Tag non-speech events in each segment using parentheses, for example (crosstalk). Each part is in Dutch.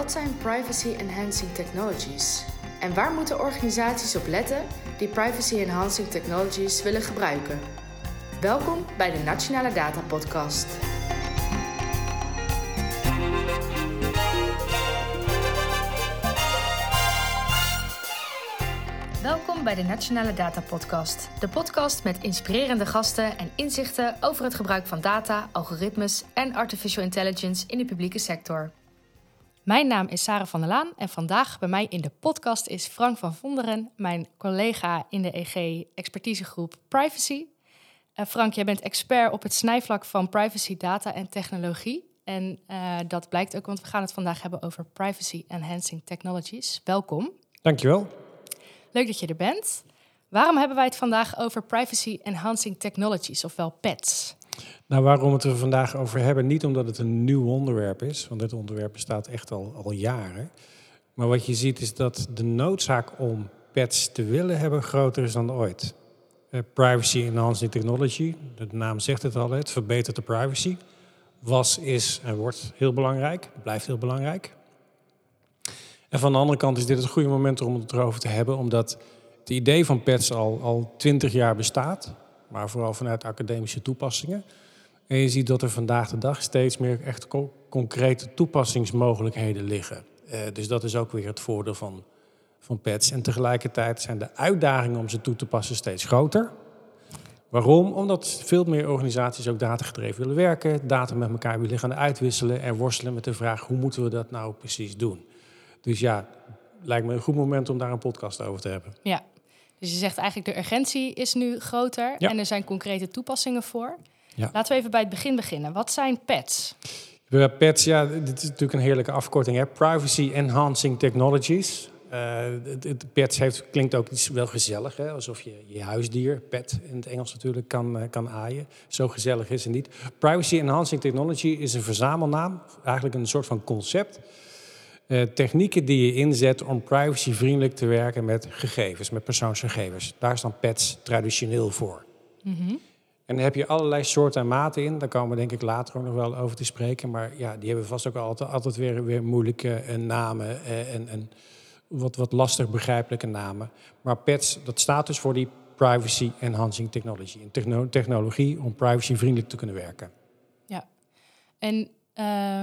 Wat zijn privacy enhancing technologies? En waar moeten organisaties op letten die privacy enhancing technologies willen gebruiken? Welkom bij de Nationale Data Podcast. Welkom bij de Nationale Data Podcast. De podcast met inspirerende gasten en inzichten over het gebruik van data, algoritmes en artificial intelligence in de publieke sector. Mijn naam is Sarah van der Laan en vandaag bij mij in de podcast is Frank van Vonderen, mijn collega in de EG expertisegroep Privacy. Uh, Frank, jij bent expert op het snijvlak van privacy, data en technologie. En uh, dat blijkt ook, want we gaan het vandaag hebben over privacy enhancing technologies. Welkom. Dankjewel. Leuk dat je er bent. Waarom hebben wij het vandaag over privacy enhancing technologies, ofwel PETs? Nou, waarom het er vandaag over hebben, niet omdat het een nieuw onderwerp is, want dit onderwerp bestaat echt al, al jaren. Maar wat je ziet is dat de noodzaak om pets te willen hebben groter is dan ooit. Uh, privacy enhancing technology, de naam zegt het al, het verbetert de privacy. Was, is en wordt heel belangrijk, blijft heel belangrijk. En van de andere kant is dit het goede moment om het erover te hebben, omdat het idee van pets al, al 20 jaar bestaat, maar vooral vanuit academische toepassingen. En je ziet dat er vandaag de dag steeds meer echt co concrete toepassingsmogelijkheden liggen. Uh, dus dat is ook weer het voordeel van, van pets. En tegelijkertijd zijn de uitdagingen om ze toe te passen steeds groter. Waarom? Omdat veel meer organisaties ook datagedreven willen werken, data met elkaar willen gaan uitwisselen en worstelen met de vraag hoe moeten we dat nou precies doen. Dus ja, lijkt me een goed moment om daar een podcast over te hebben. Ja, dus je zegt eigenlijk de urgentie is nu groter ja. en er zijn concrete toepassingen voor. Ja. Laten we even bij het begin beginnen. Wat zijn PETs? PETs, ja, dit is natuurlijk een heerlijke afkorting. Hè? Privacy Enhancing Technologies. Uh, het, het pets heeft, klinkt ook iets wel gezellig, hè? alsof je je huisdier, pet in het Engels natuurlijk, kan, uh, kan aaien. Zo gezellig is het niet. Privacy Enhancing Technology is een verzamelnaam, eigenlijk een soort van concept. Uh, technieken die je inzet om privacyvriendelijk te werken met gegevens, met persoonsgegevens. Daar staan pets traditioneel voor. Mm -hmm. En dan heb je allerlei soorten en maten in. Daar komen we denk ik later ook nog wel over te spreken. Maar ja, die hebben vast ook altijd, altijd weer, weer moeilijke uh, namen uh, en, en wat, wat lastig begrijpelijke namen. Maar PETS, dat staat dus voor die Privacy Enhancing Technology. Een techno technologie om privacyvriendelijk te kunnen werken. Ja, en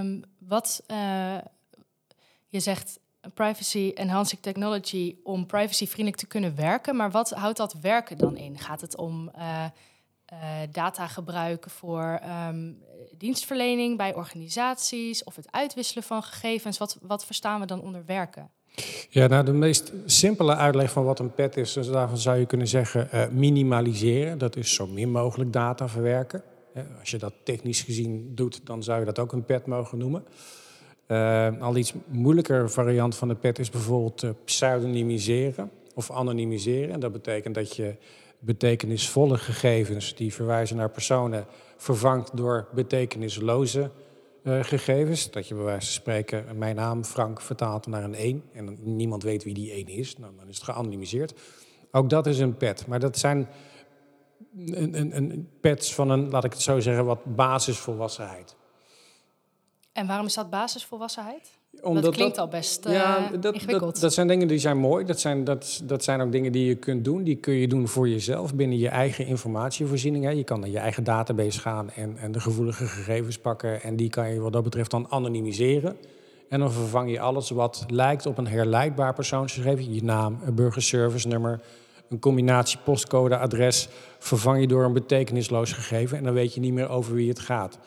um, wat je zegt privacy enhancing technology om privacyvriendelijk te kunnen werken. Maar wat houdt dat werken dan in? Gaat het om uh, data gebruiken voor um, dienstverlening bij organisaties of het uitwisselen van gegevens? Wat, wat verstaan we dan onder werken? Ja, nou de meest simpele uitleg van wat een PET is, dus daarvan zou je kunnen zeggen minimaliseren. Dat is zo min mogelijk data verwerken. als je dat technisch gezien doet, dan zou je dat ook een PET mogen noemen. Uh, al iets moeilijker variant van de PET is bijvoorbeeld uh, pseudonymiseren of anonymiseren. En dat betekent dat je betekenisvolle gegevens die verwijzen naar personen vervangt door betekenisloze uh, gegevens. Dat je bij wijze van spreken mijn naam Frank vertaalt naar een 1 en niemand weet wie die 1 is. Nou, dan is het geanonimiseerd. Ook dat is een pet. Maar dat zijn een, een, een pets van een, laat ik het zo zeggen, wat basisvolwassenheid. En waarom is dat basisvolwassenheid? Omdat dat klinkt al best uh, ja, dat, ingewikkeld. Dat, dat, zijn dingen die zijn mooi. Dat zijn, dat, dat zijn ook dingen die je kunt doen. Die kun je doen voor jezelf binnen je eigen informatievoorziening. Hè. Je kan naar je eigen database gaan en, en de gevoelige gegevens pakken. En die kan je wat dat betreft dan anonimiseren. En dan vervang je alles wat lijkt op een herleidbaar persoonsgegeven. Je naam, een burgerservice nummer, een combinatie postcode, adres. Vervang je door een betekenisloos gegeven. En dan weet je niet meer over wie het gaat.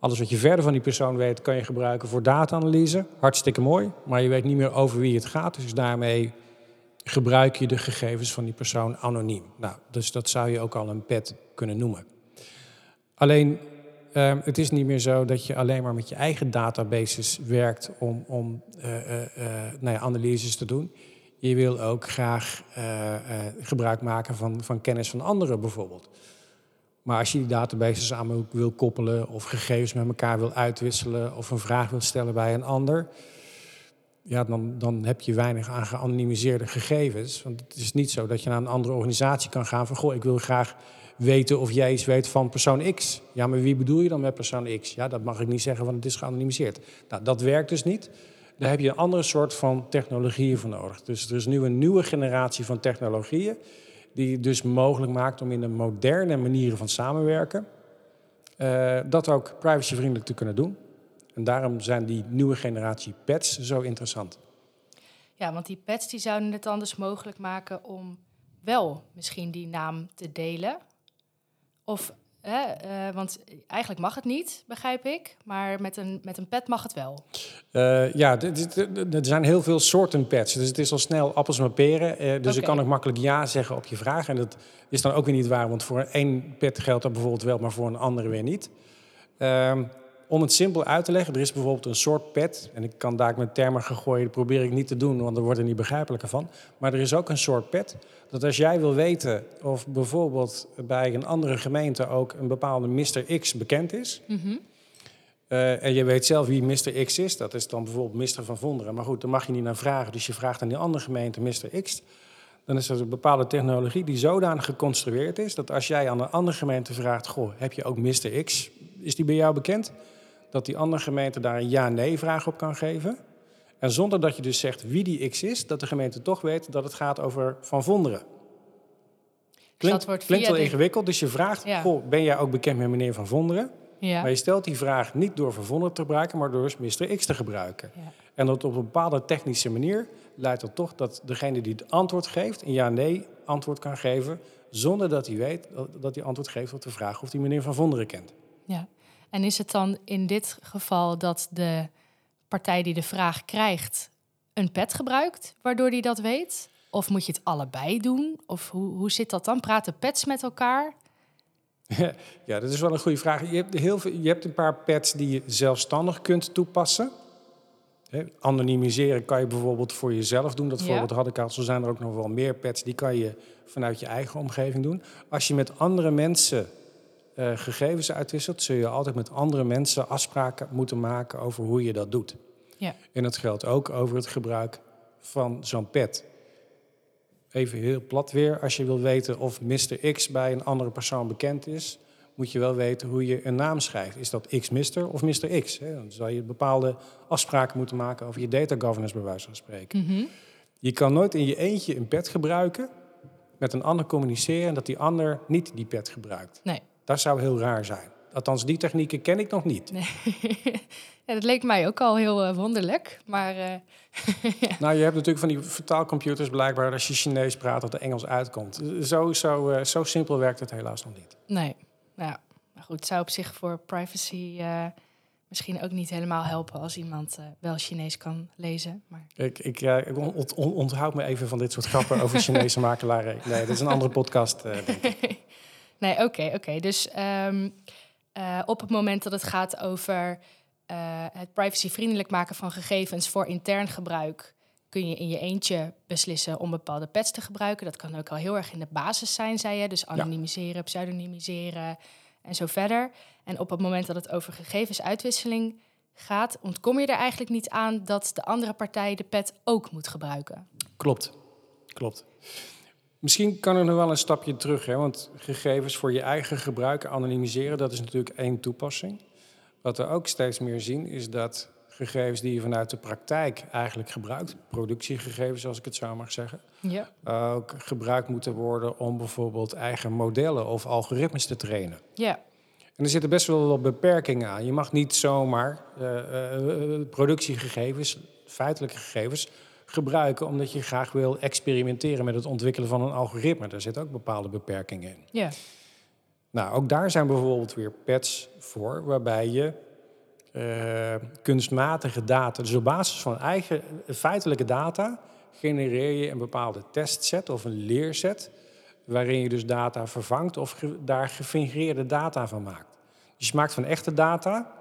Alles wat je verder van die persoon weet, kan je gebruiken voor data-analyse. Hartstikke mooi, maar je weet niet meer over wie het gaat. Dus daarmee gebruik je de gegevens van die persoon anoniem. Nou, dus dat zou je ook al een pet kunnen noemen. Alleen, uh, het is niet meer zo dat je alleen maar met je eigen databases werkt om, om uh, uh, nou ja, analyses te doen. Je wil ook graag gebruik maken van, van kennis van anderen bijvoorbeeld. Maar als je die databases aan wil koppelen of gegevens met elkaar wil uitwisselen of een vraag wil stellen bij een ander, ja, dan, dan heb je weinig aan geanonimiseerde gegevens. Want het is niet zo dat je naar een andere organisatie kan gaan van goh, ik wil graag weten of jij iets weet van persoon X. Ja, maar wie bedoel je dan met persoon X? Ja, dat mag ik niet zeggen, want het is geanonimiseerd. Nou, dat werkt dus niet. daar heb je een andere soort van technologieën voor nodig. Dus er is nu een nieuwe generatie van technologieën die dus mogelijk maakt om in de moderne manieren van samenwerken uh, dat ook privacyvriendelijk te kunnen doen. En daarom zijn die nieuwe generatie pads zo interessant. Ja, want die pads die zouden het anders mogelijk maken om wel misschien die naam te delen. Of uh, want eigenlijk mag het niet, begrijp ik. Maar met een, met een pet mag het wel. Uh, ja, er zijn heel veel soorten pads. Dus het is al snel appels met peren. Uh, dus ik kan ook makkelijk ja zeggen op je vraag. En dat is dan ook weer niet waar. Want voor één pet geldt dat bijvoorbeeld wel, maar voor een andere weer niet. Om het simpel uit te leggen, er is bijvoorbeeld een soort pet. En ik kan daar met termen gaan gooien, dat probeer ik niet te doen, want dan wordt er niet begrijpelijker van. Maar er is ook een soort pet. Dat als jij wil weten of bijvoorbeeld bij een andere gemeente ook een bepaalde Mr. X bekend is. Mhm. Eh, en je weet zelf wie Mr. X is, dat is dan bijvoorbeeld Mr. van Vonderen. Maar goed, daar mag je niet naar vragen. Dus je vraagt aan die andere gemeente Mr. X. Dan is er een bepaalde technologie die zodanig geconstrueerd is dat als jij aan een andere gemeente vraagt: Goh, heb je ook Mr. X? Is die bij jou bekend? Dat die andere gemeente daar een ja-nee-vraag op kan geven. En zonder dat je dus zegt wie die X is, dat de gemeente toch weet dat het gaat over Van Vonderen. Klinkt, dus klinkt wel ingewikkeld, dus je vraagt, goh, ben jij ook bekend met meneer Van Vonderen? Ja. Maar je stelt die vraag niet door Van Vonderen te gebruiken, maar door Mr. X te gebruiken. Ja. En dat op een bepaalde technische manier leidt dat toch dat degene die het antwoord geeft, een ja-nee antwoord kan geven, zonder dat hij weet dat hij antwoord geeft op de vraag of hij meneer Van Vonderen kent. Ja, en is het dan in dit geval dat de partij die de vraag krijgt een pet gebruikt, waardoor die dat weet? Of moet je het allebei doen? Of hoe, hoe zit dat dan? Praten pets met elkaar? (laughs) Ja, dat is wel een goede vraag. Je hebt, heel veel, je hebt een paar pads die je zelfstandig kunt toepassen. anonimiseren kan je bijvoorbeeld voor jezelf doen. Dat voorbeeld had ik al. Zo zijn er ook nog wel meer pads. Die kan je vanuit je eigen omgeving doen. Als je met andere mensen uh, gegevens uitwisselt, zul je altijd met andere mensen afspraken moeten maken over hoe je dat doet. Ja. En dat geldt ook over het gebruik van zo'n pet. Even heel plat weer, als je wil weten of Mr. X bij een andere persoon bekend is, moet je wel weten hoe je een naam schrijft. Is dat X Mr. of Mr. X? Hè? Dan zal je bepaalde afspraken moeten maken over je data governance, bij wijze van spreken. Mhm. Je kan nooit in je eentje een pet gebruiken, met een ander communiceren, dat die ander niet die pet gebruikt. Nee. Dat zou heel raar zijn. Althans, die technieken ken ik nog niet. Nee. (laughs) ja, dat leek mij ook al heel uh, wonderlijk. Maar, uh, (laughs) nou, je hebt natuurlijk van die vertaalcomputers blijkbaar... als je Chinees praat, dat de Engels uitkomt. Zo, zo, uh, zo simpel werkt het helaas nog niet. Nee, ja. Maar goed, het zou op zich voor privacy misschien ook niet helemaal helpen... als iemand wel Chinees kan lezen. Maar... Ik, ik, ik onthoud me even van dit soort grappen over (laughs) Chinese makelaren. Nee, dat is een andere podcast, denk ik. Nee, oké, oké. Dus um, uh, op het moment dat het gaat over uh, het privacyvriendelijk maken van gegevens voor intern gebruik, kun je in je eentje beslissen om bepaalde pads te gebruiken. Dat kan ook al heel erg in de basis zijn, zei je. Dus anonimiseren, pseudonymiseren en zo verder. En op het moment dat het over gegevensuitwisseling gaat, ontkom je er eigenlijk niet aan dat de andere partij de pad ook moet gebruiken. Klopt, klopt. Misschien kan er nog wel een stapje terug, hè? want gegevens voor je eigen gebruik anonimiseren, dat is natuurlijk één toepassing. Wat we ook steeds meer zien, is dat gegevens die je vanuit de praktijk eigenlijk gebruikt, productiegegevens als ik het zo mag zeggen, ja. ook gebruikt moeten worden om bijvoorbeeld eigen modellen of algoritmes te trainen. Ja. En er zitten best wel wat beperkingen aan. Je mag niet zomaar uh, productiegegevens, feitelijke gegevens, gebruiken omdat je graag wil experimenteren met het ontwikkelen van een algoritme. Daar zitten ook bepaalde beperkingen in. Ja. Nou, ook daar zijn bijvoorbeeld weer pads voor, waarbij je uh, kunstmatige data, dus op basis van eigen feitelijke data, genereer je een bepaalde testset of een leerset, waarin je dus data vervangt of daar gefingeerde data van maakt. Dus je maakt van echte data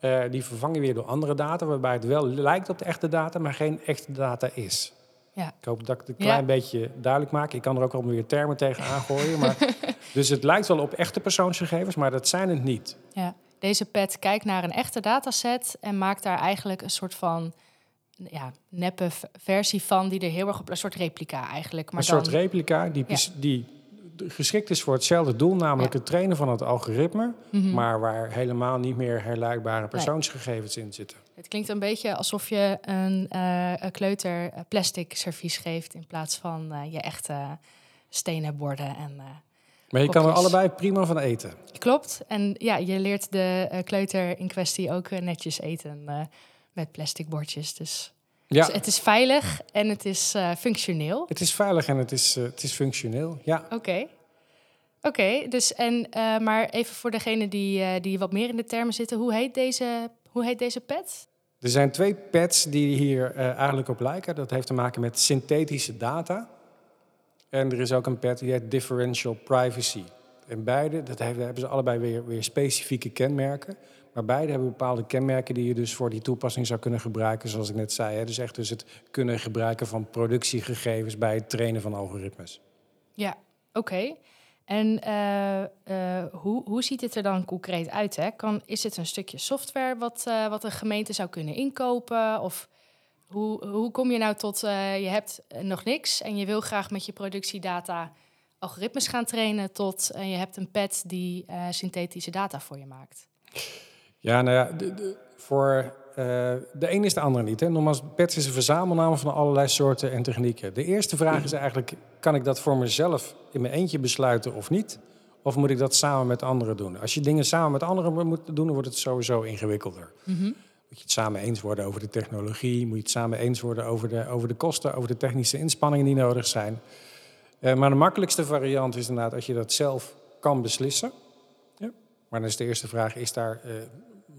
uh, die vervangen weer door andere data, waarbij het wel lijkt op de echte data, maar geen echte data is. Ja. Ik hoop dat ik het een klein beetje duidelijk maak. Ik kan er ook al weer termen tegen (laughs) aangooien. Maar, dus het lijkt wel op echte persoonsgegevens, maar dat zijn het niet. Ja. Deze pet kijkt naar een echte dataset en maakt daar eigenlijk een soort van ja, neppe versie van, die er heel erg op een soort replica eigenlijk. Maar een soort replica die, die geschikt is voor hetzelfde doel, namelijk Ja. het trainen van het algoritme, Mhm. maar waar helemaal niet meer herleidbare persoonsgegevens in zitten. Het klinkt een beetje alsof je een, een kleuter eh, plastic servies geeft in plaats van eh, je echte stenen borden. En, Maar je kan er allebei prima van eten. klopt. En ja, je leert de kleuter in kwestie ook netjes eten met plastic bordjes. Dus Ja, Dus het is veilig en het is eh, functioneel. het is veilig en het is, eh, het is functioneel. Ja. Oké. Oké, dus en eh, maar even voor degene die, die wat meer in de termen zitten, hoe heet deze, hoe heet deze pet? Er zijn twee pads die hier eigenlijk op lijken. Dat heeft te maken met synthetische data. En er is ook een pad die heet differential privacy. En beide, dat hebben ze allebei weer, weer specifieke kenmerken. Maar beide hebben bepaalde kenmerken die je dus voor die toepassing zou kunnen gebruiken, zoals ik net zei. Hè. Dus echt dus het kunnen gebruiken van productiegegevens bij het trainen van algoritmes. Ja, oké. En eh, eh, hoe, hoe ziet het er dan concreet uit? Hè? Kan, is het een stukje software wat, eh, wat een gemeente zou kunnen inkopen? Of hoe, hoe kom je nou tot, je hebt nog niks en je wil graag met je productiedata algoritmes gaan trainen, tot je hebt een pad die synthetische data voor je maakt? Ja, nou ja, de, de- voor eh, de een is de ander niet. Hè. Nogmaals, PETS is een verzamelnaam van allerlei soorten en technieken. De eerste vraag is eigenlijk, kan ik dat voor mezelf in mijn eentje besluiten of niet? Of moet ik dat samen met anderen doen? Als je dingen samen met anderen moet doen, dan wordt het sowieso ingewikkelder. Mhm. Moet je het samen eens worden over de technologie? Moet je het samen eens worden over de, over de kosten, over de technische inspanningen die nodig zijn? Eh, maar de makkelijkste variant is inderdaad als je dat zelf kan beslissen. Ja. Maar dan is de eerste vraag, is daar, eh,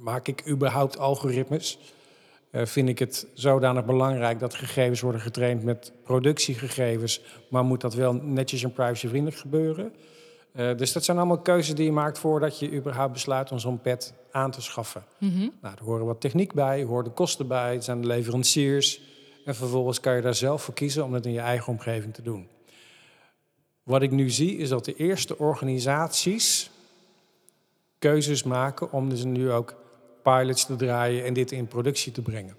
maak ik überhaupt algoritmes? Eh, vind ik het zodanig belangrijk dat gegevens worden getraind met productiegegevens, maar moet dat wel netjes en privacyvriendelijk gebeuren? Eh, dus dat zijn allemaal keuzes die je maakt voordat je überhaupt besluit om zo'n pad aan te schaffen. Mhm. Nou, er horen wat techniek bij, er horen de kosten bij, het zijn de leveranciers. En vervolgens kan je daar zelf voor kiezen om het in je eigen omgeving te doen. Wat ik nu zie is dat de eerste organisaties keuzes maken om dus nu ook pilots te draaien en dit in productie te brengen.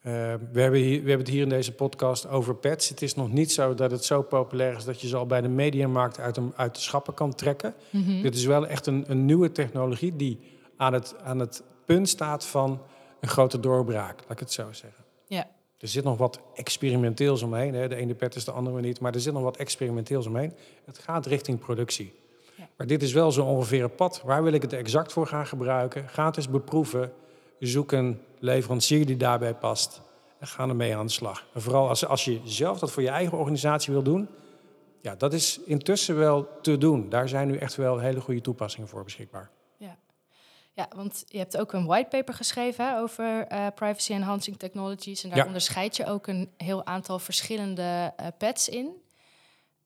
Eh, we, hebben hier, we hebben het hier in deze podcast over pets. Het is nog niet zo dat het zo populair is dat je ze al bij de mediamarkt uit, de- uit de schappen kan trekken. Mhm. Dit is wel echt een, een nieuwe technologie die aan het, aan het punt staat van een grote doorbraak, laat ik het zo zeggen. Ja. Er zit nog wat experimenteels omheen. Hè. De ene pet is de andere niet, maar er zit nog wat experimenteels omheen. Het gaat richting productie. Ja. Maar dit is wel zo ongeveer een pad. Waar wil ik het exact voor gaan gebruiken? Ga het eens beproeven. Zoek een leverancier die daarbij past. En ga ermee aan de slag. En vooral als, als je zelf dat voor je eigen organisatie wil doen. Ja, dat is intussen wel te doen. Daar zijn nu echt wel hele goede toepassingen voor beschikbaar. Ja, want je hebt ook een whitepaper geschreven hè, over eh, privacy enhancing technologies. En daar Ja. onderscheid je ook een heel aantal verschillende eh, pads in.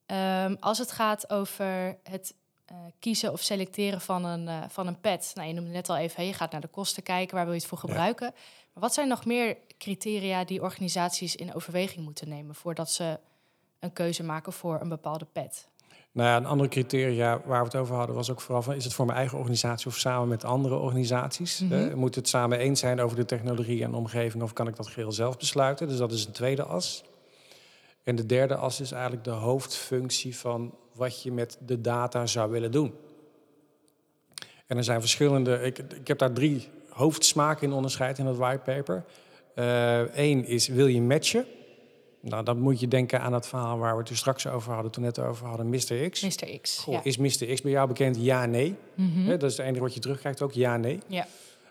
Ehm, als het gaat over het eh, kiezen of selecteren van een, eh, van een pad. Nou, je noemde net al even, je gaat naar de kosten kijken, waar wil je het voor Ja. gebruiken. Maar wat zijn nog meer criteria die organisaties in overweging moeten nemen voordat ze een keuze maken voor een bepaalde pad? Nou ja, een andere criteria waar we het over hadden was ook vooral van... is het voor mijn eigen organisatie of samen met andere organisaties? Mhm. Eh, moet het samen eens zijn over de technologie en de omgeving... of kan ik dat geheel zelf besluiten? Dus dat is een tweede as. En de derde as is eigenlijk de hoofdfunctie van wat je met de data zou willen doen. En er zijn verschillende... Ik, ik heb daar drie hoofdsmaken in onderscheid in dat whitepaper. Eén is, wil je matchen? Nou, dan moet je denken aan het verhaal waar we het er straks over hadden, toen net over hadden, Mr. X. Mr. X. Goh, ja. Is Mr. X bij jou bekend? Ja, nee. Mhm. Dat is het enige wat je terugkrijgt ook, ja, nee. ja.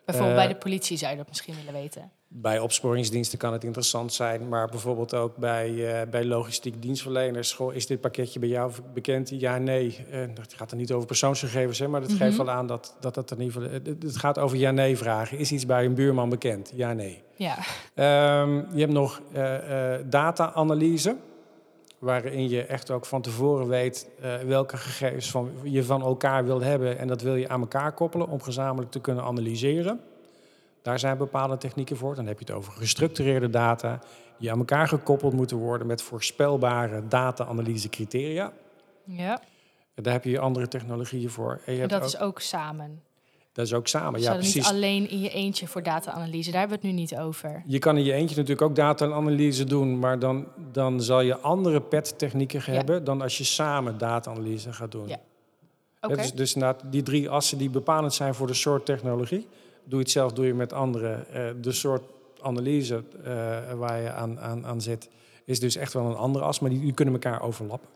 Bijvoorbeeld Eh, bij de politie zou je dat misschien willen weten. Bij opsporingsdiensten kan het interessant zijn, maar bijvoorbeeld ook bij, eh, bij logistiek dienstverleners. Goh, is dit pakketje bij jou bekend? Ja, nee. Eh, het gaat er niet over persoonsgegevens, hè, maar dat Mhm. geeft wel aan dat, dat het in ieder geval... Het, het gaat over ja-nee vragen. Is iets bij een buurman bekend? Ja, nee. Ja. Ehm, je hebt nog eh, eh, data-analyse, waarin je echt ook van tevoren weet eh, welke gegevens van, je van elkaar wil hebben. En dat wil je aan elkaar koppelen om gezamenlijk te kunnen analyseren. Daar zijn bepaalde technieken voor. Dan heb je het over gestructureerde data, die aan elkaar gekoppeld moeten worden met voorspelbare data-analyse criteria. ja. En daar heb je andere technologieën voor. En je En hebt dat ook- is ook samen. Dat is ook samen. Ja, dat niet precies. alleen in je eentje voor data-analyse. Daar hebben we het nu niet over. Je kan in je eentje natuurlijk ook data-analyse doen, maar dan, dan zal je andere PET-technieken Ja. hebben dan als je samen data-analyse gaat doen. Ja. Dus dus inderdaad, die drie assen die bepalend zijn voor de soort technologie. Doe je het zelf, doe je met anderen. Eh, de soort analyse eh, waar je aan, aan, aan zit, is dus echt wel een andere as, maar die, die kunnen elkaar overlappen.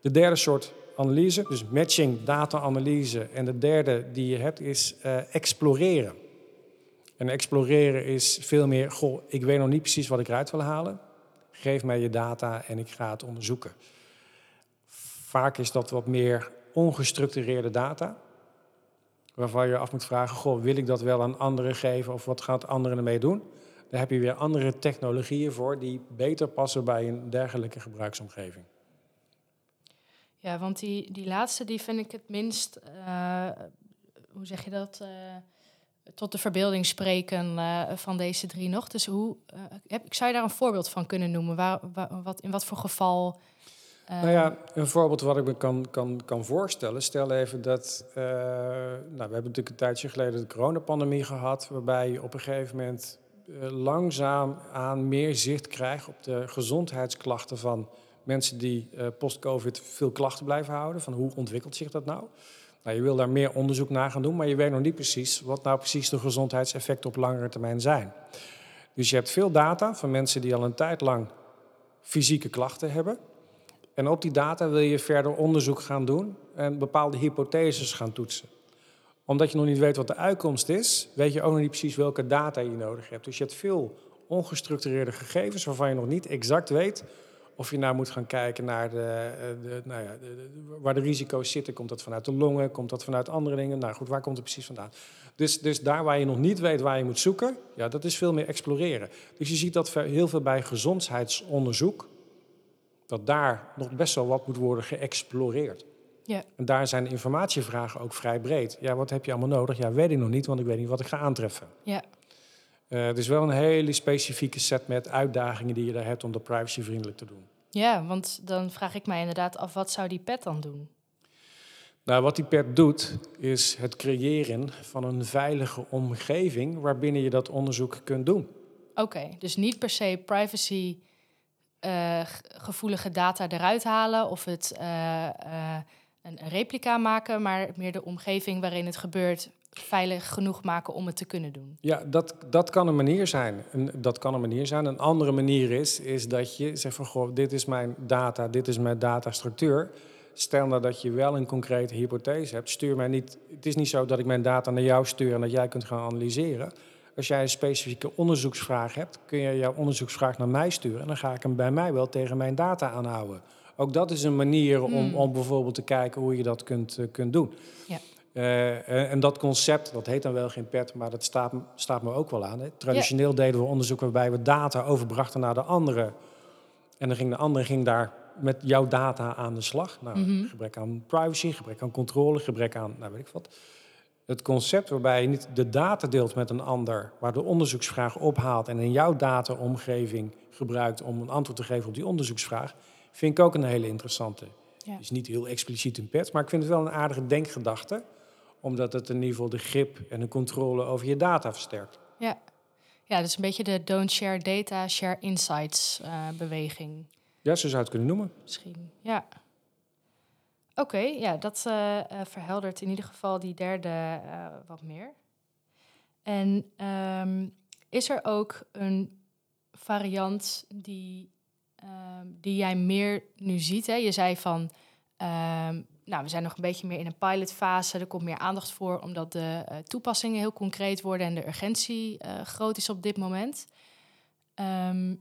De derde soort analyse, dus matching, data-analyse. En de derde die je hebt is eh, exploreren. En exploreren is veel meer, goh, ik weet nog niet precies wat ik eruit wil halen. Geef mij je data en ik ga het onderzoeken. Vaak is dat wat meer ongestructureerde data. Waarvan je af moet vragen, goh, wil ik dat wel aan anderen geven of wat gaat anderen ermee doen? Daar heb je weer andere technologieën voor die beter passen bij een dergelijke gebruiksomgeving. Ja, want die, die laatste die vind ik het minst, eh, hoe zeg je dat, eh, tot de verbeelding spreken eh, van deze drie nog. Dus hoe, heb, ik zou je daar een voorbeeld van kunnen noemen? Waar, waar- wat, in wat voor geval... Nou ja, een voorbeeld wat ik me kan, kan, kan voorstellen. Stel even dat. nou, we hebben natuurlijk een tijdje geleden de coronapandemie gehad. Waarbij je op een gegeven moment langzaam aan meer zicht krijgt op de gezondheidsklachten van mensen die eh, post-COVID veel klachten blijven houden. Van hoe ontwikkelt zich dat nou? Nou, je wil daar meer onderzoek naar gaan doen, maar je weet nog niet precies wat nou precies de gezondheidseffecten op langere termijn zijn. Dus je hebt veel data van mensen die al een tijd lang fysieke klachten hebben. En op die data wil je verder onderzoek gaan doen en bepaalde hypotheses gaan toetsen. Omdat je nog niet weet wat de uitkomst is, weet je ook nog niet precies welke data je nodig hebt. Dus je hebt veel ongestructureerde gegevens waarvan je nog niet exact weet of je nou moet gaan kijken naar de, eh, de, nou ja, de- waar de risico's zitten. Komt dat vanuit de longen? Komt dat vanuit andere dingen? Nou goed, waar komt het precies vandaan? Dus, dus daar waar je nog niet weet waar je moet zoeken, ja, dat is veel meer exploreren. Dus je ziet dat heel veel bij gezondheidsonderzoek, dat daar nog best wel wat moet worden geëxploreerd. Ja. En daar zijn informatievragen ook vrij breed. Ja, wat heb je allemaal nodig? Ja, weet ik nog niet, want ik weet niet wat ik ga aantreffen. Ja. Het is wel een hele specifieke set met uitdagingen die je daar hebt om dat privacyvriendelijk te doen. ja, want dan vraag ik mij inderdaad af, wat zou die pet dan doen? Nou, wat die PET doet, is het creëren van een veilige omgeving waarbinnen je dat onderzoek kunt doen. Oké, dus niet per se privacy eh, gevoelige data eruit halen of het eh, een, een replica maken, maar meer de omgeving waarin het gebeurt veilig genoeg maken om het te kunnen doen. Ja, dat, dat kan een manier zijn. Een, dat kan een manier zijn. Een andere manier is, is dat je zegt van, goh, dit is mijn data, dit is mijn datastructuur. Stel nou dat je wel een concrete hypothese hebt, stuur mij niet. Het is niet zo dat ik mijn data naar jou stuur en dat jij kunt gaan analyseren. Als jij een specifieke onderzoeksvraag hebt, kun je jouw onderzoeksvraag naar mij sturen en dan ga ik hem bij mij wel tegen mijn data aanhouden. Ook dat is een manier om, Hmm. om bijvoorbeeld te kijken hoe je dat kunt, eh, kunt doen. Ja. Eh, en, dat concept, dat heet dan wel geen PET, maar dat staat, staat me ook wel aan. Hè. Traditioneel deden we onderzoek waarbij we data overbrachten naar de andere. En dan ging de andere ging daar met jouw data aan de slag. Nou, Mhm. Gebrek aan privacy, gebrek aan controle, gebrek aan, nou weet ik wat. Het concept waarbij je niet de data deelt met een ander, waar de onderzoeksvraag ophaalt en in jouw dataomgeving gebruikt om een antwoord te geven op die onderzoeksvraag, vind ik ook een hele interessante. Ja. Is niet heel expliciet een pet, maar ik vind het wel een aardige denkgedachte, omdat het in ieder geval de grip en de controle over je data versterkt. Ja. ja, dat is een beetje de don't share data, share insights eh, beweging Ja, zo zou je het kunnen noemen. misschien. Ja. Oké, ja, dat eh, verheldert in ieder geval die derde wat meer. En ehm, is er ook een variant die, ehm, die jij meer nu ziet? Hè? Je zei van, ehm, nou, we zijn nog een beetje meer in een pilotfase. Er komt meer aandacht voor, omdat de eh, toepassingen heel concreet worden en de urgentie eh, groot is op dit moment. Ehm,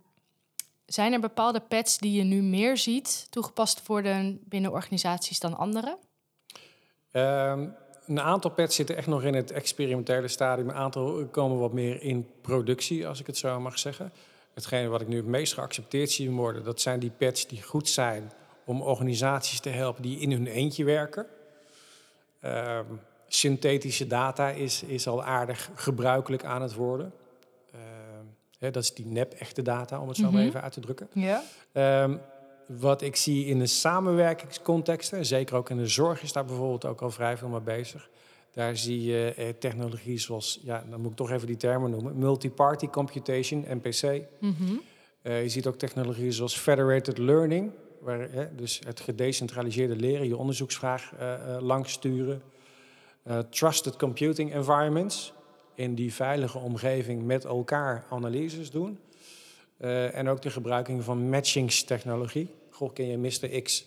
zijn er bepaalde pads die je nu meer ziet toegepast worden binnen organisaties dan andere? Ehm, een aantal pets zitten echt nog in het experimentele stadium. Een aantal komen wat meer in productie, als ik het zo mag zeggen. Hetgene wat ik nu het meest geaccepteerd zie worden, dat zijn die pads die goed zijn om organisaties te helpen die in hun eentje werken. Ehm, synthetische data is, is al aardig gebruikelijk aan het worden. Ehm, hè, dat is die nep-echte data, om het zo maar Mhm. even uit te drukken. Ja. Ehm, wat ik zie in de samenwerkingscontexten, zeker ook in de zorg is daar bijvoorbeeld ook al vrij veel mee bezig. Daar zie je eh, technologie zoals, ja, dan moet ik toch even die termen noemen, multi-party computation, MPC. Mhm. Eh, je ziet ook technologieën zoals federated learning, waar, hè, dus het gedecentraliseerde leren, je onderzoeksvraag eh, eh, langs sturen. Eh, trusted computing environments, in die veilige omgeving met elkaar analyses doen. En ook de gebruiking van matchingstechnologie. Goh, ken je Mr. X?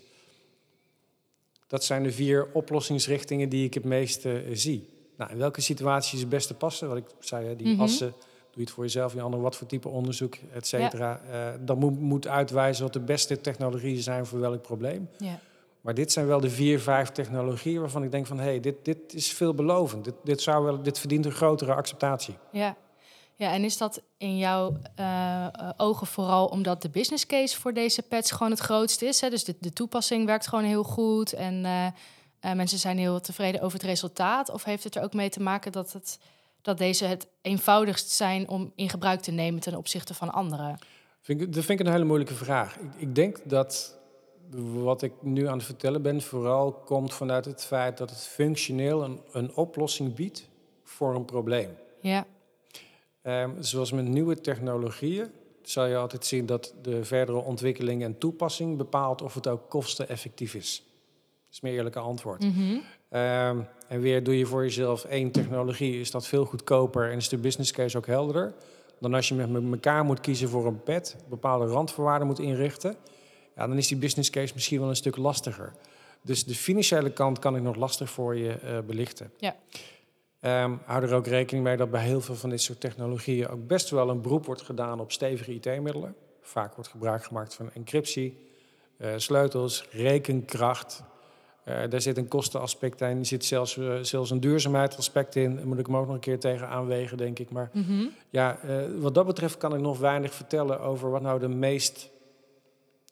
Dat zijn de vier oplossingsrichtingen die ik het meeste zie. Nou, in welke situaties het beste passen? Wat ik zei, hè, die Mhm. assen, doe je het voor jezelf, andere, wat voor type onderzoek, et cetera. Eh, dan moet, moet uitwijzen wat de beste technologieën zijn voor welk probleem. Ja. Maar dit zijn wel de vier, vijf technologieën waarvan ik denk van... hé, hey, dit, dit is veelbelovend. Dit, dit, zou wel, dit verdient een grotere acceptatie. Ja. ja, en is dat in jouw eh, ogen vooral omdat de business case voor deze patch gewoon het grootste is? Hè? Dus de, de toepassing werkt gewoon heel goed en eh, mensen zijn heel tevreden over het resultaat? Of heeft het er ook mee te maken dat, het, dat deze het eenvoudigst zijn om in gebruik te nemen ten opzichte van anderen? Vind ik, dat vind ik een hele moeilijke vraag. Ik, ik denk dat wat ik nu aan het vertellen ben... vooral komt vanuit het feit dat het functioneel een, een oplossing biedt voor een probleem. Ja, Ehm, zoals met nieuwe technologieën zal je altijd zien dat de verdere ontwikkeling en toepassing bepaalt of het ook kosteneffectief is. Dat is mijn eerlijke antwoord. Mhm. Ehm, en weer doe je voor jezelf één technologie, is dat veel goedkoper en is de business case ook helderder dan als je met me- elkaar moet kiezen voor een pad, bepaalde randvoorwaarden moet inrichten. Ja, dan is die business case misschien wel een stuk lastiger. Dus de financiële kant kan ik nog lastig voor je eh, belichten. Ja. Ehm, hou er ook rekening mee dat bij heel veel van dit soort technologieën ook best wel een beroep wordt gedaan op stevige IT-middelen. Vaak wordt gebruik gemaakt van encryptie, eh, sleutels, rekenkracht. Eh, daar zit een kostenaspect in, er zit zelfs, eh, zelfs een duurzaamheidsaspect in. Daar moet ik hem ook nog een keer tegen aanwegen, denk ik. Maar Mhm. ja, eh, wat dat betreft kan ik nog weinig vertellen over wat nou de meest.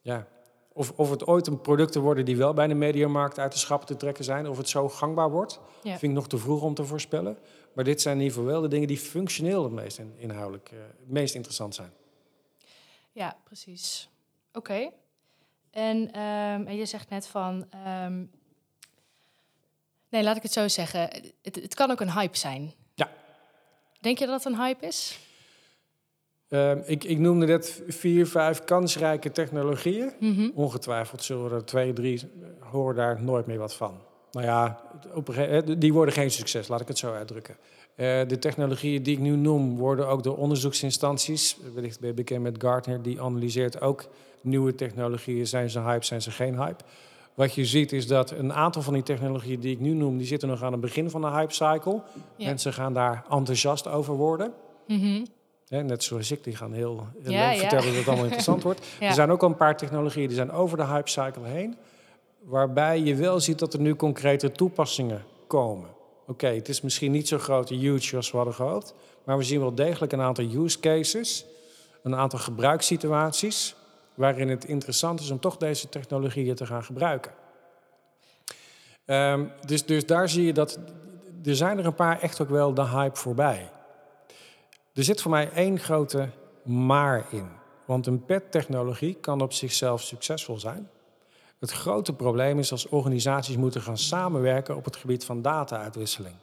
Ja, of, of het ooit een producten worden die wel bij de mediamarkt uit de schappen te trekken zijn, of het zo gangbaar wordt, Ja. vind ik nog te vroeg om te voorspellen. Maar dit zijn in ieder geval wel de dingen die functioneel het meest in- inhoudelijk het meest interessant zijn. Ja, precies. Oké. En, ehm, en je zegt net van. ehm, nee, laat ik het zo zeggen. Het, het kan ook een hype zijn. Ja. Denk je dat het een hype is? Ehm, ik, ik noemde net vier, vijf kansrijke technologieën. Mhm. Ongetwijfeld zullen er twee, drie eh, horen daar nooit meer wat van. Nou ja, op eh, die worden geen succes, laat ik het zo uitdrukken. Eh, de technologieën die ik nu noem, worden ook door onderzoeksinstanties, wellicht ben je bekend met Gartner, die analyseert ook nieuwe technologieën. Zijn ze hype, zijn ze geen hype? Wat je ziet is dat een aantal van die technologieën die ik nu noem, die zitten nog aan het begin van de hype cycle. Ja. Mensen gaan daar enthousiast over worden. Mhm. Net zoals ik, die gaan heel, heel Ja, leuk vertellen dat het allemaal (laughs) interessant wordt. Er zijn ook al een paar technologieën die zijn over de hype cycle heen. Waarbij je wel ziet dat er nu concrete toepassingen komen. Oké, het is misschien niet zo groot, huge als we hadden gehoopt. Maar we zien wel degelijk een aantal use cases. Een aantal gebruikssituaties. Waarin het interessant is om toch deze technologieën te gaan gebruiken. Ehm, dus, dus daar zie je dat. Er zijn er een paar echt ook wel de hype voorbij. Er zit voor mij één grote maar in. Want een PET-technologie kan op zichzelf succesvol zijn. Het grote probleem is als organisaties moeten gaan samenwerken op het gebied van data-uitwisseling.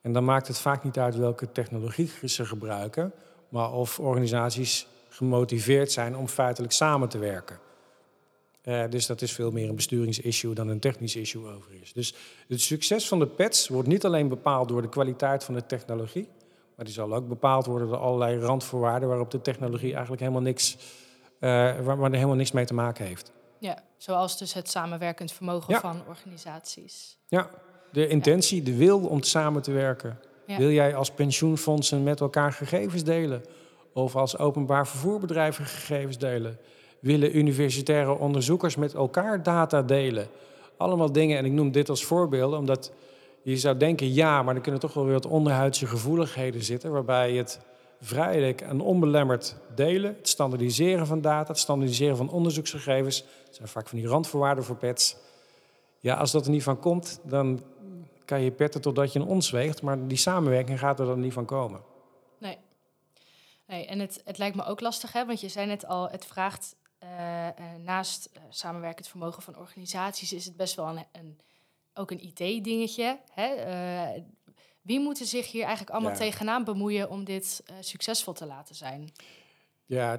En dan maakt het vaak niet uit welke technologie ze gebruiken, maar of organisaties gemotiveerd zijn om feitelijk samen te werken. Eh, dus dat is veel meer een besturingsissue dan een technisch issue overigens. Dus het succes van de PETs wordt niet alleen bepaald door de kwaliteit van de technologie, maar die zal ook bepaald worden door allerlei randvoorwaarden waarop de technologie eigenlijk helemaal niks, eh, waar, waar helemaal niks mee te maken heeft. Ja, zoals dus het samenwerkend vermogen Ja. van organisaties. Ja, de intentie, de wil om samen te werken. Ja. Wil jij als pensioenfondsen met elkaar gegevens delen? Of als openbaar vervoerbedrijven gegevens delen? Willen universitaire onderzoekers met elkaar data delen? Allemaal dingen, en ik noem dit als voorbeelden, omdat je zou denken ja, maar er kunnen toch wel weer wat onderhuidse gevoeligheden zitten, waarbij het vrijelijk en onbelemmerd delen, het standaardiseren van data, het standaardiseren van onderzoeksgegevens, dat zijn vaak van die randvoorwaarden voor PETs. Ja, als dat er niet van komt, dan kan je petten totdat je een ons weegt, maar die samenwerking gaat er dan niet van komen. Nee. en het, het lijkt me ook lastig, hè? want je zei net al, het vraagt eh, naast eh, samenwerkend vermogen van organisaties, is het best wel een, een ook een IT-dingetje. Uh, wie moeten zich hier eigenlijk allemaal tegenaan bemoeien om dit uh, succesvol te laten zijn? Ja,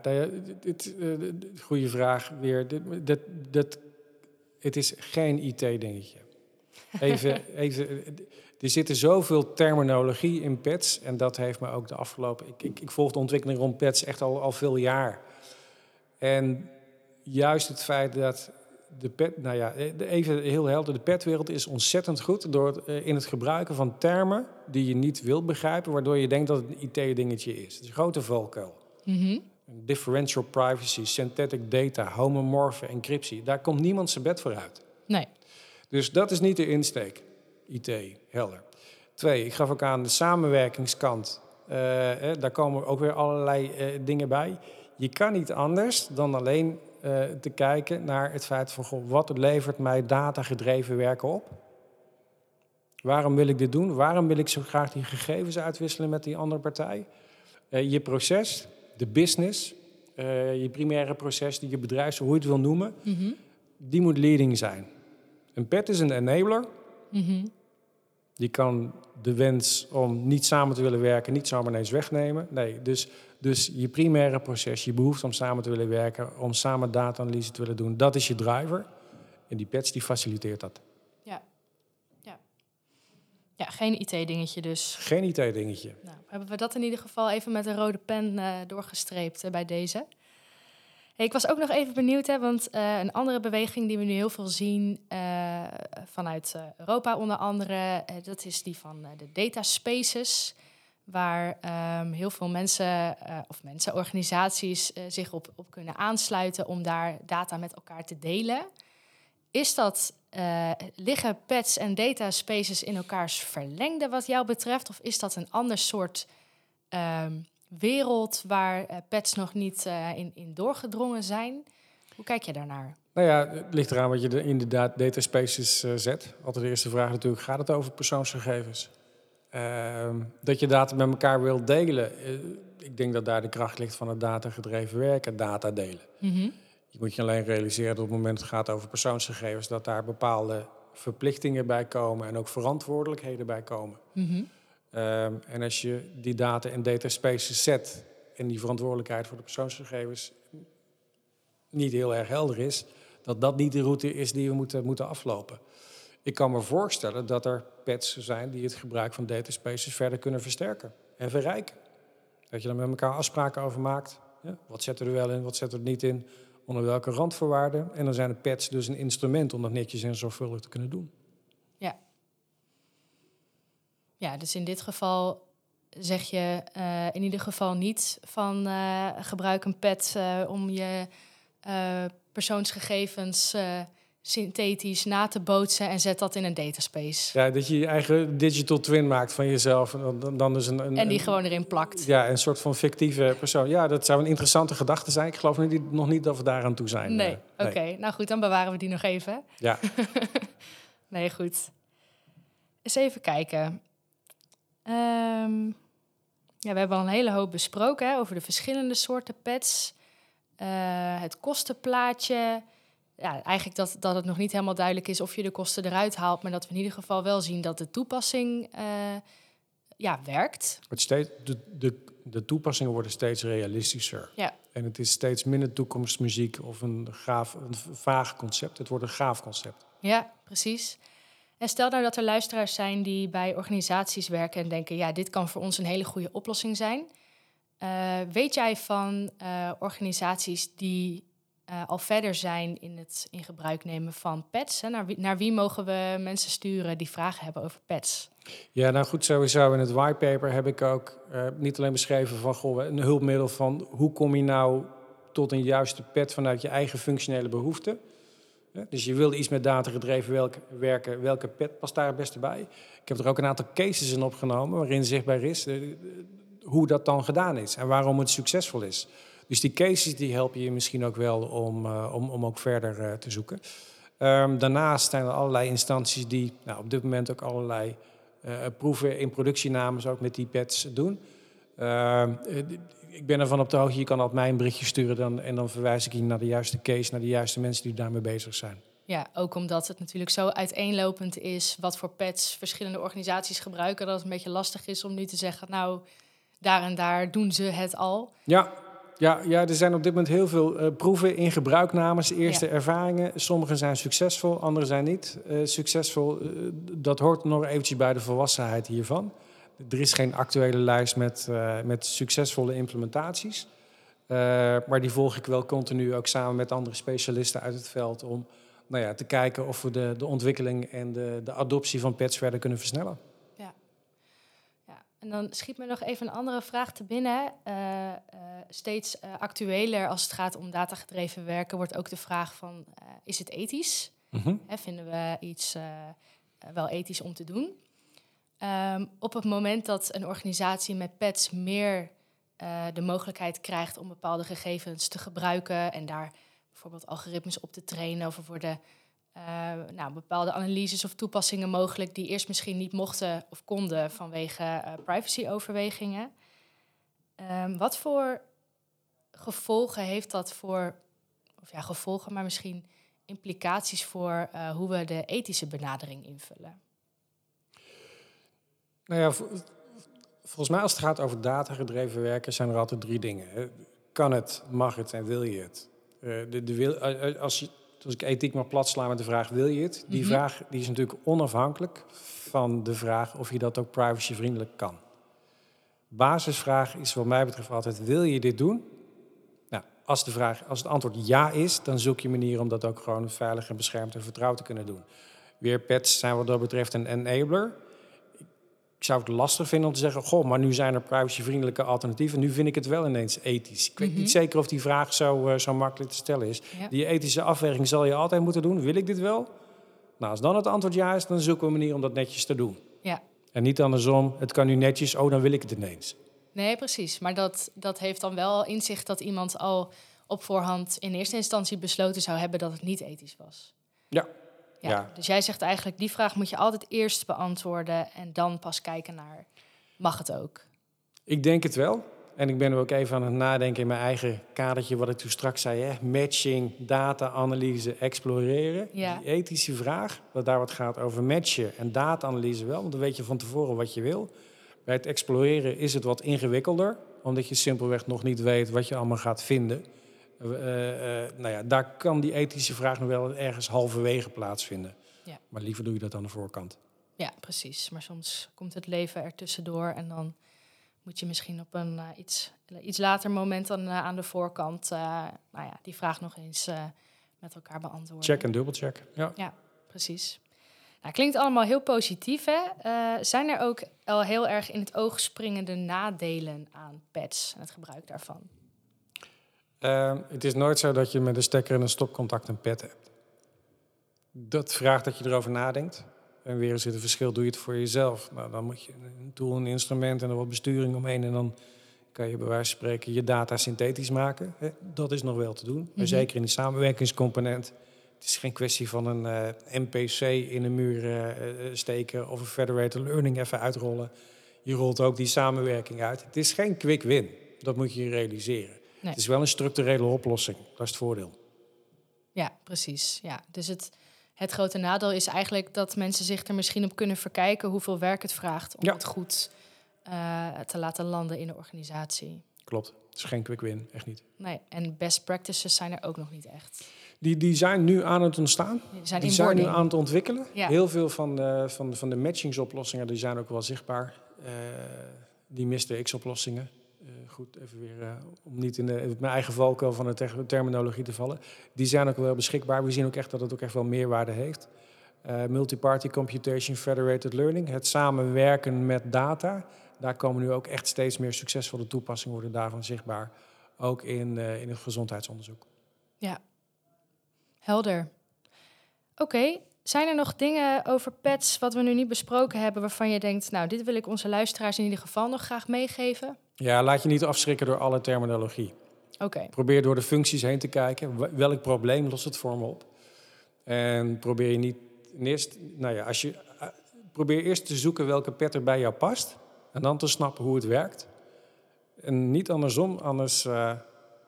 dit, uh, goede vraag weer. Dat, dat, het is geen IT-dingetje. (laughs) Even, even, er zitten zoveel terminologie in pets. En dat heeft me ook de afgelopen... Ik, ik, ik volg de ontwikkeling rond pets echt al, al veel jaar. En juist het feit dat de pet... Nou ja, even heel helder. De petwereld is ontzettend goed door eh, in het gebruiken van termen... die je niet wilt begrijpen, waardoor je denkt dat het een IT-dingetje is. Het is een grote valkuil. Mm Differential privacy, synthetic data, homomorphe, encryptie. Daar komt niemand zijn bed voor uit. Nee. Dus dat is niet de insteek. IT, helder. Twee, ik gaf ook aan de samenwerkingskant. Uh, eh, daar komen ook weer allerlei uh, dingen bij. Je kan niet anders dan alleen uh, te kijken naar het feit van goh, wat levert mij datagedreven werken op? Waarom wil ik dit doen? Waarom wil ik zo graag die gegevens uitwisselen met die andere partij? je proces, de business, je primaire proces, die je bedrijf, hoe je het wil noemen, mm die moet leading zijn. Een pet is een enabler. Mm Die kan de wens om niet samen te willen werken niet zomaar ineens wegnemen. Nee, dus, dus je primaire proces, je behoefte om samen te willen werken, om samen data-analyse te willen doen, dat is je driver. En die pets die faciliteert dat. Ja, ja. ja geen IT-dingetje dus. Geen IT-dingetje. Nou, hebben we dat in ieder geval even met een rode pen uh, doorgestreept uh, bij deze ik was ook nog even benieuwd, hè, want uh, een andere beweging die we nu heel veel zien uh, vanuit uh, Europa onder andere, dat is die van de data spaces, waar um, heel veel mensen of mensen, organisaties zich op, op kunnen aansluiten om daar data met elkaar te delen. Is dat, liggen pets en data spaces in elkaars verlengde wat jou betreft, of is dat een ander soort um, wereld waar uh, pets nog niet uh, in, in doorgedrongen zijn. Hoe kijk je daarnaar? Nou ja, het ligt eraan wat je er inderdaad data spaces uh, zet. Altijd de eerste vraag natuurlijk, gaat het over persoonsgegevens? Ehm, dat je data met elkaar wil delen. ik denk dat daar de kracht ligt van het datagedreven werken, data delen. Mm -hmm. Je moet je alleen realiseren dat op het moment dat het gaat over persoonsgegevens... dat daar bepaalde verplichtingen bij komen en ook verantwoordelijkheden bij komen. Mm -hmm. Ehm, en als je die data in data spaces zet en die verantwoordelijkheid voor de persoonsgegevens niet heel erg helder is, dat dat niet de route is die we moeten, moeten aflopen. Ik kan me voorstellen dat er pets zijn die het gebruik van data spaces verder kunnen versterken en verrijken. Dat je er met elkaar afspraken over maakt. Ja, wat we er wel in, wat we er niet in, onder welke randvoorwaarden. En dan zijn de pets dus een instrument om dat netjes en zorgvuldig te kunnen doen. Ja, dus in dit geval zeg je uh, in ieder geval niet van uh, gebruik een pet uh, om je persoonsgegevens synthetisch na te bootsen en zet dat in een dataspace. Ja, dat je je eigen digital twin maakt van jezelf. En, dan, dan dus een, een, en die gewoon erin plakt. Ja, een soort van fictieve persoon. Ja, dat zou een interessante gedachte zijn. Ik geloof niet, nog niet dat we daar aan toe zijn. Nee, nee. oké. Nou goed, dan bewaren we die nog even. Ja. (laughs) nee, goed. Eens even kijken. Um, ja, we hebben al een hele hoop besproken hè, over de verschillende soorten pads. Uh, het kostenplaatje. Ja, eigenlijk dat, dat het nog niet helemaal duidelijk is of je de kosten eruit haalt, maar dat we in ieder geval wel zien dat de toepassing uh, ja, werkt. Het steeds, de, de, de toepassingen worden steeds realistischer. Ja. En het is steeds minder toekomstmuziek of een, gaaf, een vaag concept. Het wordt een gaaf concept. Ja, precies. En stel nou dat er luisteraars zijn die bij organisaties werken en denken: ja, dit kan voor ons een hele goede oplossing zijn. Uh, weet jij van uh, organisaties die uh, al verder zijn in het in gebruik nemen van pets? Naar wie, naar, wie, mogen we mensen sturen die vragen hebben over pets? Ja, nou goed, sowieso in het whitepaper heb ik ook niet alleen beschreven van goh, een hulpmiddel van hoe kom je nou tot een juiste pet vanuit je eigen functionele behoeften. Dus je wil iets met data gedreven werken, welke pet past daar het beste bij? Ik heb er ook een aantal cases in opgenomen waarin zichtbaar is hoe dat dan gedaan is en waarom het succesvol is. Dus die cases die helpen je misschien ook wel om, uh, om, om ook verder uh, te zoeken. Um, daarnaast zijn er allerlei instanties die nou, op dit moment ook allerlei proeven in productienamens ook met die pads doen. Ik ben ervan op de hoogte, je kan altijd mij een berichtje sturen dan, en dan verwijs ik je naar de juiste case, naar de juiste mensen die daarmee bezig zijn. Ja, ook omdat het natuurlijk zo uiteenlopend is wat voor pets verschillende organisaties gebruiken, dat het een beetje lastig is om nu te zeggen, nou, daar en daar doen ze het al. Ja, ja, ja er zijn op dit moment heel veel uh, proeven in gebruiknames, eerste ja. ervaringen. Sommige zijn succesvol, andere zijn niet uh, succesvol. Uh, dat hoort nog eventjes bij de volwassenheid hiervan. Er is geen actuele lijst met, met succesvolle implementaties. maar die volg ik wel continu ook samen met andere specialisten uit het veld om nou ja, te kijken of we de, de ontwikkeling en de, de adoptie van pets verder kunnen versnellen. Ja. ja. En dan schiet me nog even een andere vraag te binnen. Uh, uh, steeds uh, actueler als het gaat om datagedreven werken, wordt ook de vraag van, is het ethisch? Mm -hmm. Hè, vinden we iets wel ethisch om te doen? Um, op het moment dat een organisatie met pets meer de mogelijkheid krijgt om bepaalde gegevens te gebruiken en daar bijvoorbeeld algoritmes op te trainen of voor de uh, nou, bepaalde analyses of toepassingen mogelijk die eerst misschien niet mochten of konden vanwege uh, privacyoverwegingen. Um, wat voor gevolgen heeft dat voor, of ja, gevolgen, maar misschien implicaties voor hoe we de ethische benadering invullen? Nou ja, volgens mij als het gaat over datagedreven werken zijn er altijd drie dingen. Kan het, mag het en wil je het? Uh, de, de wil, uh, als, je, als ik ethiek maar plat sla met de vraag: wil je het? Die mm -hmm. vraag die is natuurlijk onafhankelijk van de vraag of je dat ook privacyvriendelijk kan. Basisvraag is wat mij betreft altijd: wil je dit doen? Nou, als, de vraag, als het antwoord ja is, dan zoek je manier om dat ook gewoon veilig en beschermd en vertrouwd te kunnen doen. Weer pets zijn wat dat betreft een enabler ik zou het lastig vinden om te zeggen: Goh, maar nu zijn er privacyvriendelijke alternatieven. Nu vind ik het wel ineens ethisch. Ik weet niet zeker of die vraag zo, uh, zo makkelijk te stellen is. Ja. Die ethische afweging zal je altijd moeten doen. Wil ik dit wel? Nou, als dan het antwoord ja is, dan zoeken we een manier om dat netjes te doen. Ja. En niet andersom: het kan nu netjes, oh, dan wil ik het ineens. Nee, precies. Maar dat, dat heeft dan wel inzicht dat iemand al op voorhand in eerste instantie besloten zou hebben dat het niet ethisch was. Ja, ja. ja. Dus jij zegt eigenlijk, die vraag moet je altijd eerst beantwoorden en dan pas kijken naar, mag het ook? Ik denk het wel. En ik ben er ook even aan het nadenken in mijn eigen kadertje, wat ik toen straks zei. Hè? Matching, data-analyse, exploreren. Ja. Die ethische vraag, dat daar wat gaat over matchen en data-analyse wel. Want dan weet je van tevoren wat je wil. Bij het exploreren is het wat ingewikkelder, omdat je simpelweg nog niet weet wat je allemaal gaat vinden. Uh, uh, nou ja, daar kan die ethische vraag nog wel ergens halverwege plaatsvinden. Ja. Maar liever doe je dat aan de voorkant. Ja, precies. Maar soms komt het leven er tussendoor en dan moet je misschien op een uh, iets, iets later moment dan aan de voorkant nou ja, die vraag nog eens met elkaar beantwoorden. Check en dubbelcheck. Ja, ja precies. Nou, klinkt allemaal heel positief, hè? zijn er ook al heel erg in het oog springende nadelen aan pads en het gebruik daarvan? Uh, het is nooit zo dat je met een stekker en een stopcontact een pet hebt. Dat vraagt dat je erover nadenkt. En weer is het een verschil, doe je het voor jezelf. Nou, dan moet je een tool, een instrument en er wat besturing omheen. En dan kan je bij wijze van spreken je data synthetisch maken. Dat is nog wel te doen. Maar zeker in die samenwerkingscomponent. Het is geen kwestie van een uh, NPC in een muur uh, steken of een federated learning even uitrollen. Je rolt ook die samenwerking uit. Het is geen quick win. Dat moet je realiseren. Nee. Het is wel een structurele oplossing. Dat is het voordeel. Ja, precies. Ja. Dus het, het grote nadeel is eigenlijk dat mensen zich er misschien op kunnen verkijken hoeveel werk het vraagt om ja. het goed uh, te laten landen in de organisatie. Klopt. Het is geen quick win, echt niet. Nee, en best practices zijn er ook nog niet echt. Die, die zijn nu aan het ontstaan. Die zijn, die zijn nu aan het ontwikkelen. Ja. Heel veel van de, van, van de matchingsoplossingen die zijn ook wel zichtbaar. Uh, die Mr. X-oplossingen goed, even weer uh, om niet in, mijn eigen valkuil van de terminologie te vallen. Die zijn ook wel beschikbaar. We zien ook echt dat het ook echt wel meerwaarde heeft. Uh, multiparty computation, federated learning, het samenwerken met data. Daar komen nu ook echt steeds meer succesvolle toepassingen worden daarvan zichtbaar. Ook in, in het gezondheidsonderzoek. Ja, helder. Oké. Zijn er nog dingen over pets wat we nu niet besproken hebben waarvan je denkt, nou, dit wil ik onze luisteraars in ieder geval nog graag meegeven? Ja, laat je niet afschrikken door alle terminologie. Oké. Okay. Probeer door de functies heen te kijken. Welk probleem lost het voor me op? En probeer je niet eerst, nou ja, als je probeer eerst te zoeken welke pet er bij jou past en dan te snappen hoe het werkt. En niet andersom, anders uh,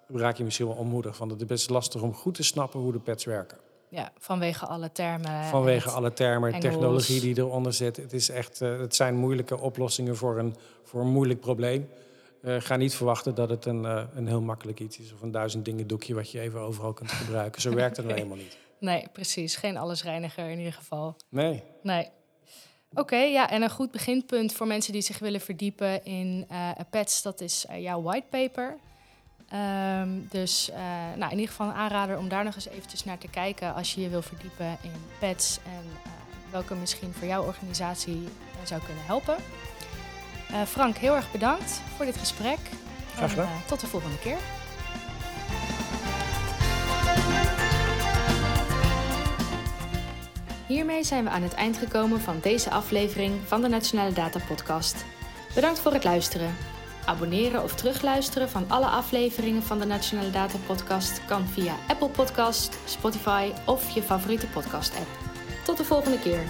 raak je misschien wel onmoedig. Want het is best lastig om goed te snappen hoe de pets werken. Ja, vanwege alle termen. Vanwege alle termen, technologie die eronder zit. Het, is echt, uh, het zijn moeilijke oplossingen voor een, voor een moeilijk probleem. Uh, ga niet verwachten dat het een, uh, een heel makkelijk iets is of een duizend dingen doekje wat je even overal kunt gebruiken. Zo werkt het nee. helemaal niet. Nee, precies. Geen allesreiniger in ieder geval. Nee. Nee. Oké, ja, en een goed beginpunt voor mensen die zich willen verdiepen in uh, pets, dat is jouw whitepaper. Um, dus nou, in ieder geval een aanrader om daar nog eens eventjes naar te kijken als je je wil verdiepen in pets en welke misschien voor jouw organisatie zou kunnen helpen. Frank, heel erg bedankt voor dit gesprek. Graag gedaan. En, tot de volgende keer. Hiermee zijn we aan het eind gekomen van deze aflevering van de Nationale Data Podcast. Bedankt voor het luisteren. Abonneren of terugluisteren van alle afleveringen van de Nationale Data Podcast kan via Apple Podcast, Spotify of je favoriete podcast-app. Tot de volgende keer.